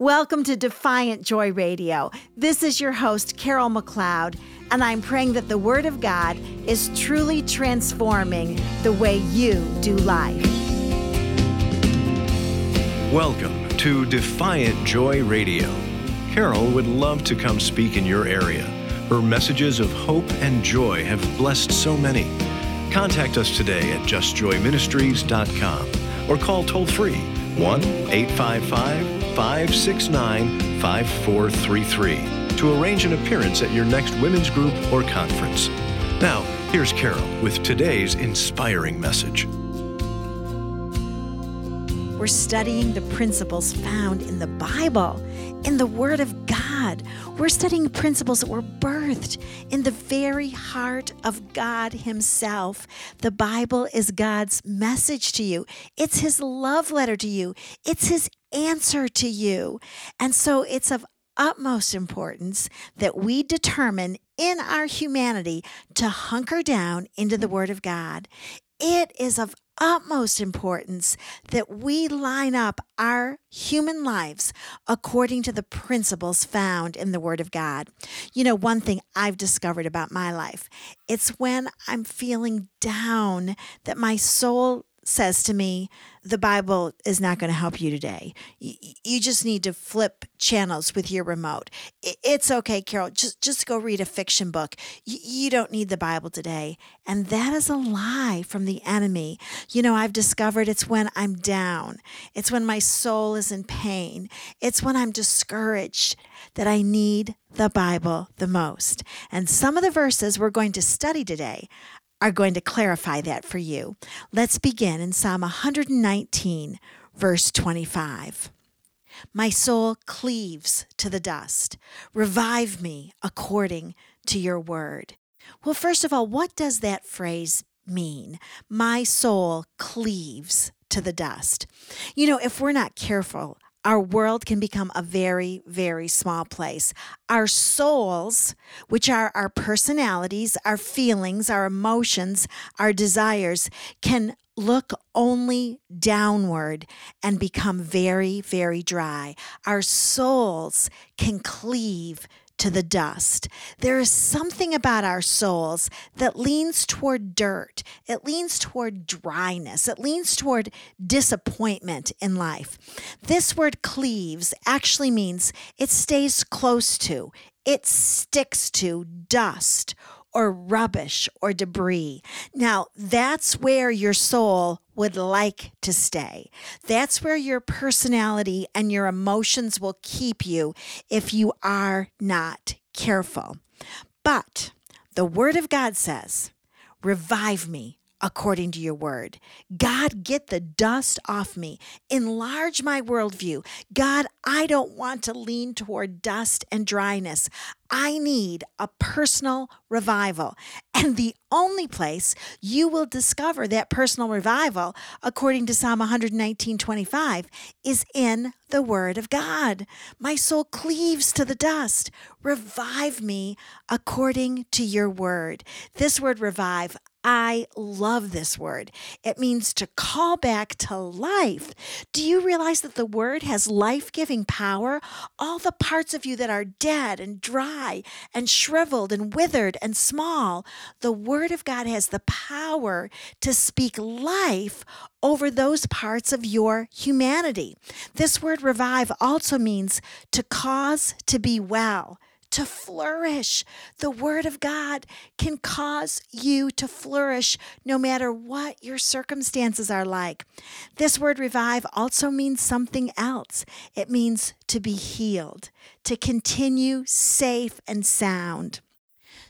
Welcome to Defiant Joy Radio. This is your host, Carol McLeod, and I'm praying that the Word of God is truly transforming the way you do life. Welcome to Defiant Joy Radio. Carol would love to come speak in your area. Her messages of hope and joy have blessed so many. Contact us today at justjoyministries.com or call toll free 1 855 569 5433 to arrange an appearance at your next women's group or conference. Now, here's Carol with today's inspiring message. We're studying the principles found in the Bible, in the Word of God. We're studying principles that were birthed in the very heart of God Himself. The Bible is God's message to you, it's His love letter to you, it's His answer to you. And so it's of utmost importance that we determine in our humanity to hunker down into the Word of God. It is of utmost importance that we line up our human lives according to the principles found in the Word of God. You know, one thing I've discovered about my life, it's when I'm feeling down that my soul says to me, the Bible is not going to help you today. You just need to flip channels with your remote. It's okay, Carol. Just just go read a fiction book. You don't need the Bible today. And that is a lie from the enemy. You know, I've discovered it's when I'm down. It's when my soul is in pain. It's when I'm discouraged that I need the Bible the most. And some of the verses we're going to study today are going to clarify that for you. Let's begin in Psalm 119, verse 25. My soul cleaves to the dust. Revive me according to your word. Well, first of all, what does that phrase mean? My soul cleaves to the dust. You know, if we're not careful, our world can become a very, very small place. Our souls, which are our personalities, our feelings, our emotions, our desires, can look only downward and become very, very dry. Our souls can cleave to the dust. There is something about our souls that leans toward dirt. It leans toward dryness. It leans toward disappointment in life. This word cleaves actually means it stays close to, it sticks to dust or rubbish or debris. Now, that's where your soul would like to stay. That's where your personality and your emotions will keep you if you are not careful. But the Word of God says, Revive me according to your word. God, get the dust off me. Enlarge my worldview. God, I don't want to lean toward dust and dryness. I need a personal revival. And the only place you will discover that personal revival, according to Psalm 119 25, is in the Word of God. My soul cleaves to the dust. Revive me according to your word. This word revive, I love this word. It means to call back to life. Do you realize that the word has life giving power? All the parts of you that are dead and dry and shriveled and withered and small, the word of God has the power to speak life over those parts of your humanity. This word revive also means to cause to be well to flourish. The Word of God can cause you to flourish no matter what your circumstances are like. This word revive also means something else. It means to be healed, to continue safe and sound.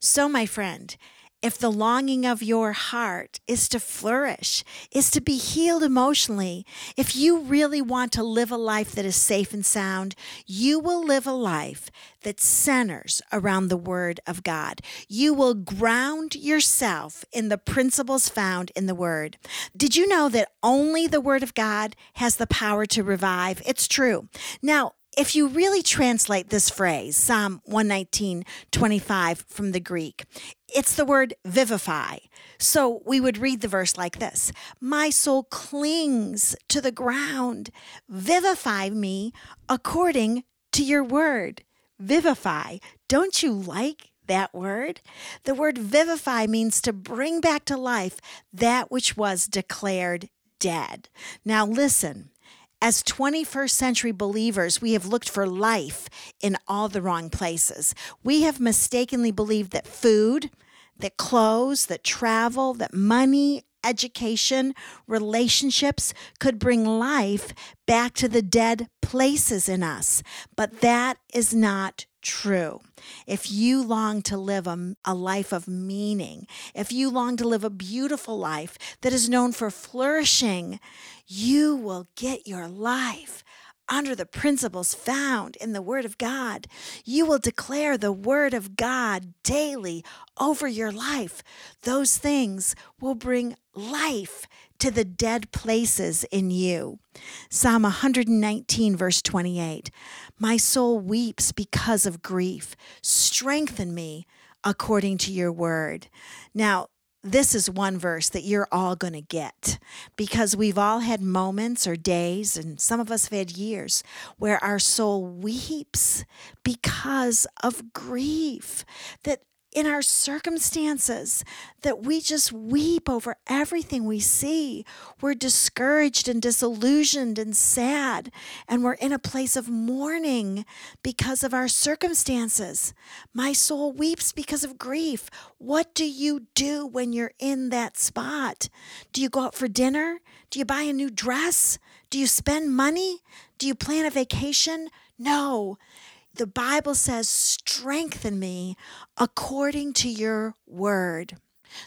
So, my friend, if the longing of your heart is to flourish, is to be healed emotionally, if you really want to live a life that is safe and sound, you will live a life that centers around the Word of God. You will ground yourself in the principles found in the Word. Did you know that only the Word of God has the power to revive? It's true. Now, if you really translate this phrase, Psalm 119, 25 from the Greek, it's the word vivify. So we would read the verse like this My soul clings to the ground. Vivify me according to your word. Vivify. Don't you like that word? The word vivify means to bring back to life that which was declared dead. Now, listen. As 21st century believers, we have looked for life in all the wrong places. We have mistakenly believed that food, that clothes, that travel, that money, education, relationships could bring life back to the dead places in us. But that is not true. If you long to live a, a, life of meaning, if you long to live a beautiful life that is known for flourishing, you will get your life under the principles found in the Word of God. You will declare the Word of God daily over your life. Those things will bring life to the dead places in you. Psalm 119, verse 28 My soul weeps because of grief. Strengthen me according to your word. Now, this is one verse that you're all going to get because we've all had moments or days, and some of us have had years, where our soul weeps because of grief. That in our circumstances that we just weep over everything we see. We're discouraged and disillusioned and sad, and we're in a place of mourning because of our circumstances. My soul weeps because of grief. What do you do when you're in that spot? Do you go out for dinner? Do you buy a new dress? Do you spend money? Do you plan a vacation? No the Bible says, strengthen me according to your word.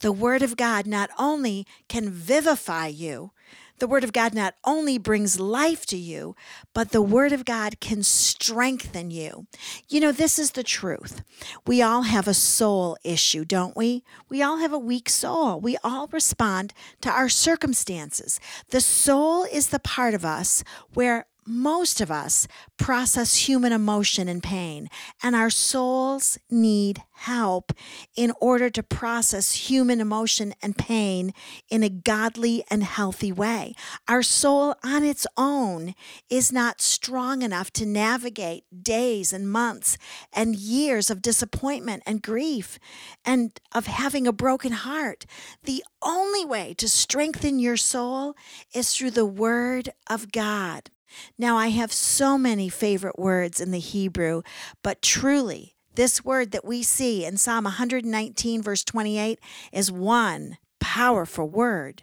The word of God not only can vivify you, the Word of God not only brings life to you, but the Word of God can strengthen you. You know, this is the truth. We all have a soul issue, don't we? We all have a weak soul. We all respond to our circumstances. The soul is the part of us where most of us process human emotion and pain, and our souls need help in order to process human emotion and pain in a godly and healthy way. Our soul on its own is not strong enough to navigate days and months and years of disappointment and grief and of having a broken heart. The only way to strengthen your soul is through the Word of God. Now, I have so many favorite words in the Hebrew, but truly, this word that we see in Psalm 119, verse 28, is one powerful word.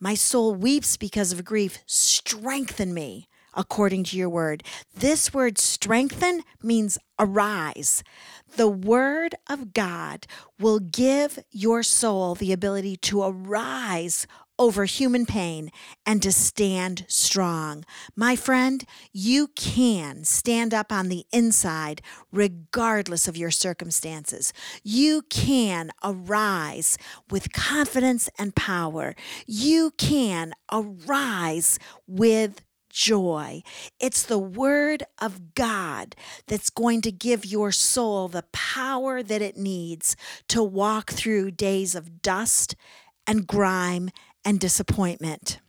My soul weeps because of grief. Strengthen me according to your word. This word strengthen means arise. The word of God will give your soul the ability to arise over human pain and to stand strong. My friend, you can stand up on the inside regardless of your circumstances. You can arise with confidence and power. You can arise with joy. It's the Word of God that's going to give your soul the power that it needs to walk through days of dust and grime and disappointment.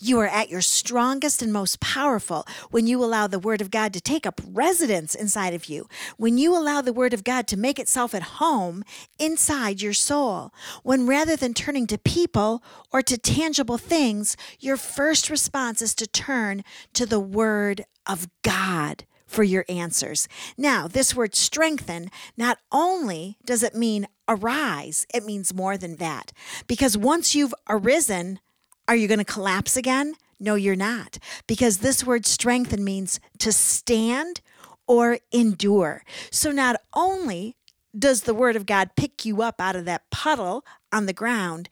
You are at your strongest and most powerful when you allow the Word of God to take up residence inside of you, when you allow the Word of God to make itself at home inside your soul, when rather than turning to people or to tangible things, your first response is to turn to the Word of God for your answers. Now, this word strengthen, not only does it mean arise, it means more than that. Because once you've arisen, are you going to collapse again? No, you're not. Because this word strengthen means to stand or endure. So not only does the word of God pick you up out of that puddle on the ground,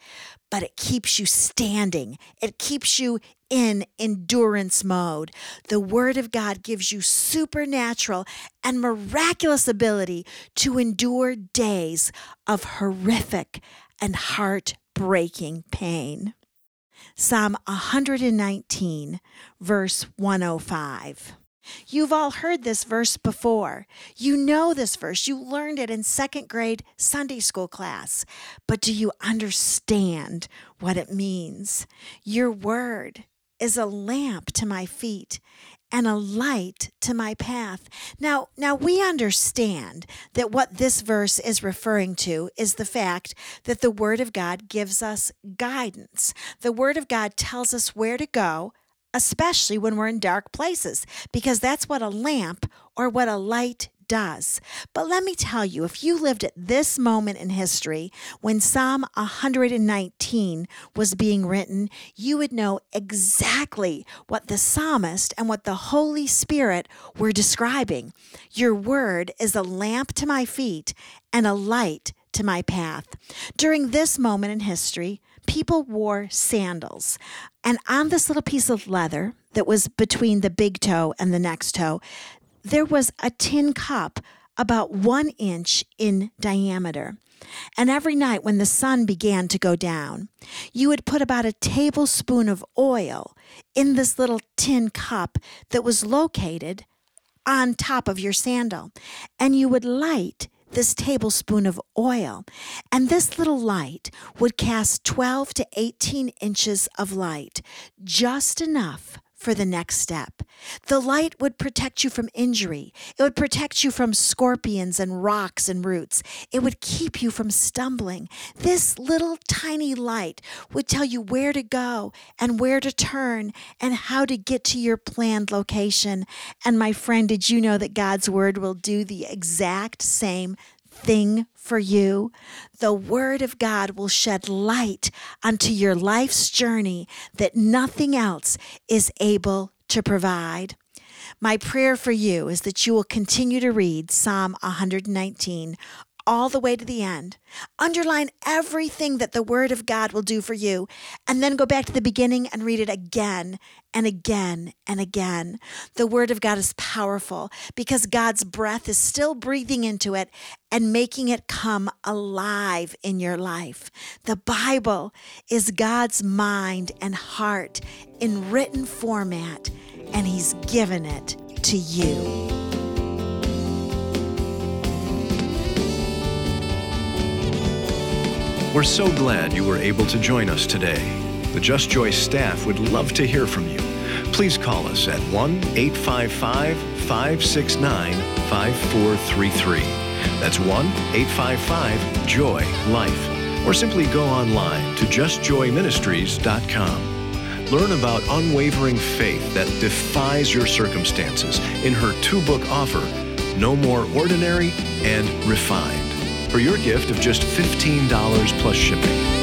but it keeps you standing. It keeps you in endurance mode. The Word of God gives you supernatural and miraculous ability to endure days of horrific and heartbreaking pain. Psalm 119, verse 105. You've all heard this verse before. You know this verse. You learned it in second grade Sunday school class. But do you understand what it means? Your word is a lamp to my feet and a light to my path. Now, now we understand that what this verse is referring to is the fact that the word of God gives us guidance. The word of God tells us where to go, especially when we're in dark places, because that's what a lamp or what a light does. But let me tell you, if you lived at this moment in history when Psalm 119 was being written, you would know exactly what the psalmist and what the Holy Spirit were describing. Your word is a lamp to my feet and a light to my path. During this moment in history, people wore sandals. And on this little piece of leather that was between the big toe and the next toe, there was a tin cup about one inch in diameter. And every night when the sun began to go down, you would put about a tablespoon of oil in this little tin cup that was located on top of your sandal. And you would light this tablespoon of oil. And this little light would cast 12 to 18 inches of light, just enough for the next step. The light would protect you from injury. It would protect you from scorpions and rocks and roots. It would keep you from stumbling. This little tiny light would tell you where to go and where to turn and how to get to your planned location. And my friend, did you know that God's word will do the exact same thing for you, the Word of God will shed light onto your life's journey that nothing else is able to provide. My prayer for you is that you will continue to read Psalm 119 all the way to the end. Underline everything that the Word of God will do for you, and then go back to the beginning and read it again and again and again. The Word of God is powerful because God's breath is still breathing into it and making it come alive in your life. The Bible is God's mind and heart in written format, and He's given it to you. We're so glad you were able to join us today. The Just Joy staff would love to hear from you. Please call us at 1 855 569 5433. That's 1 855 Joy Life. Or simply go online to justjoyministries.com. Learn about unwavering faith that defies your circumstances in her two book offer, No More Ordinary and Refined for your gift of just $15 plus shipping.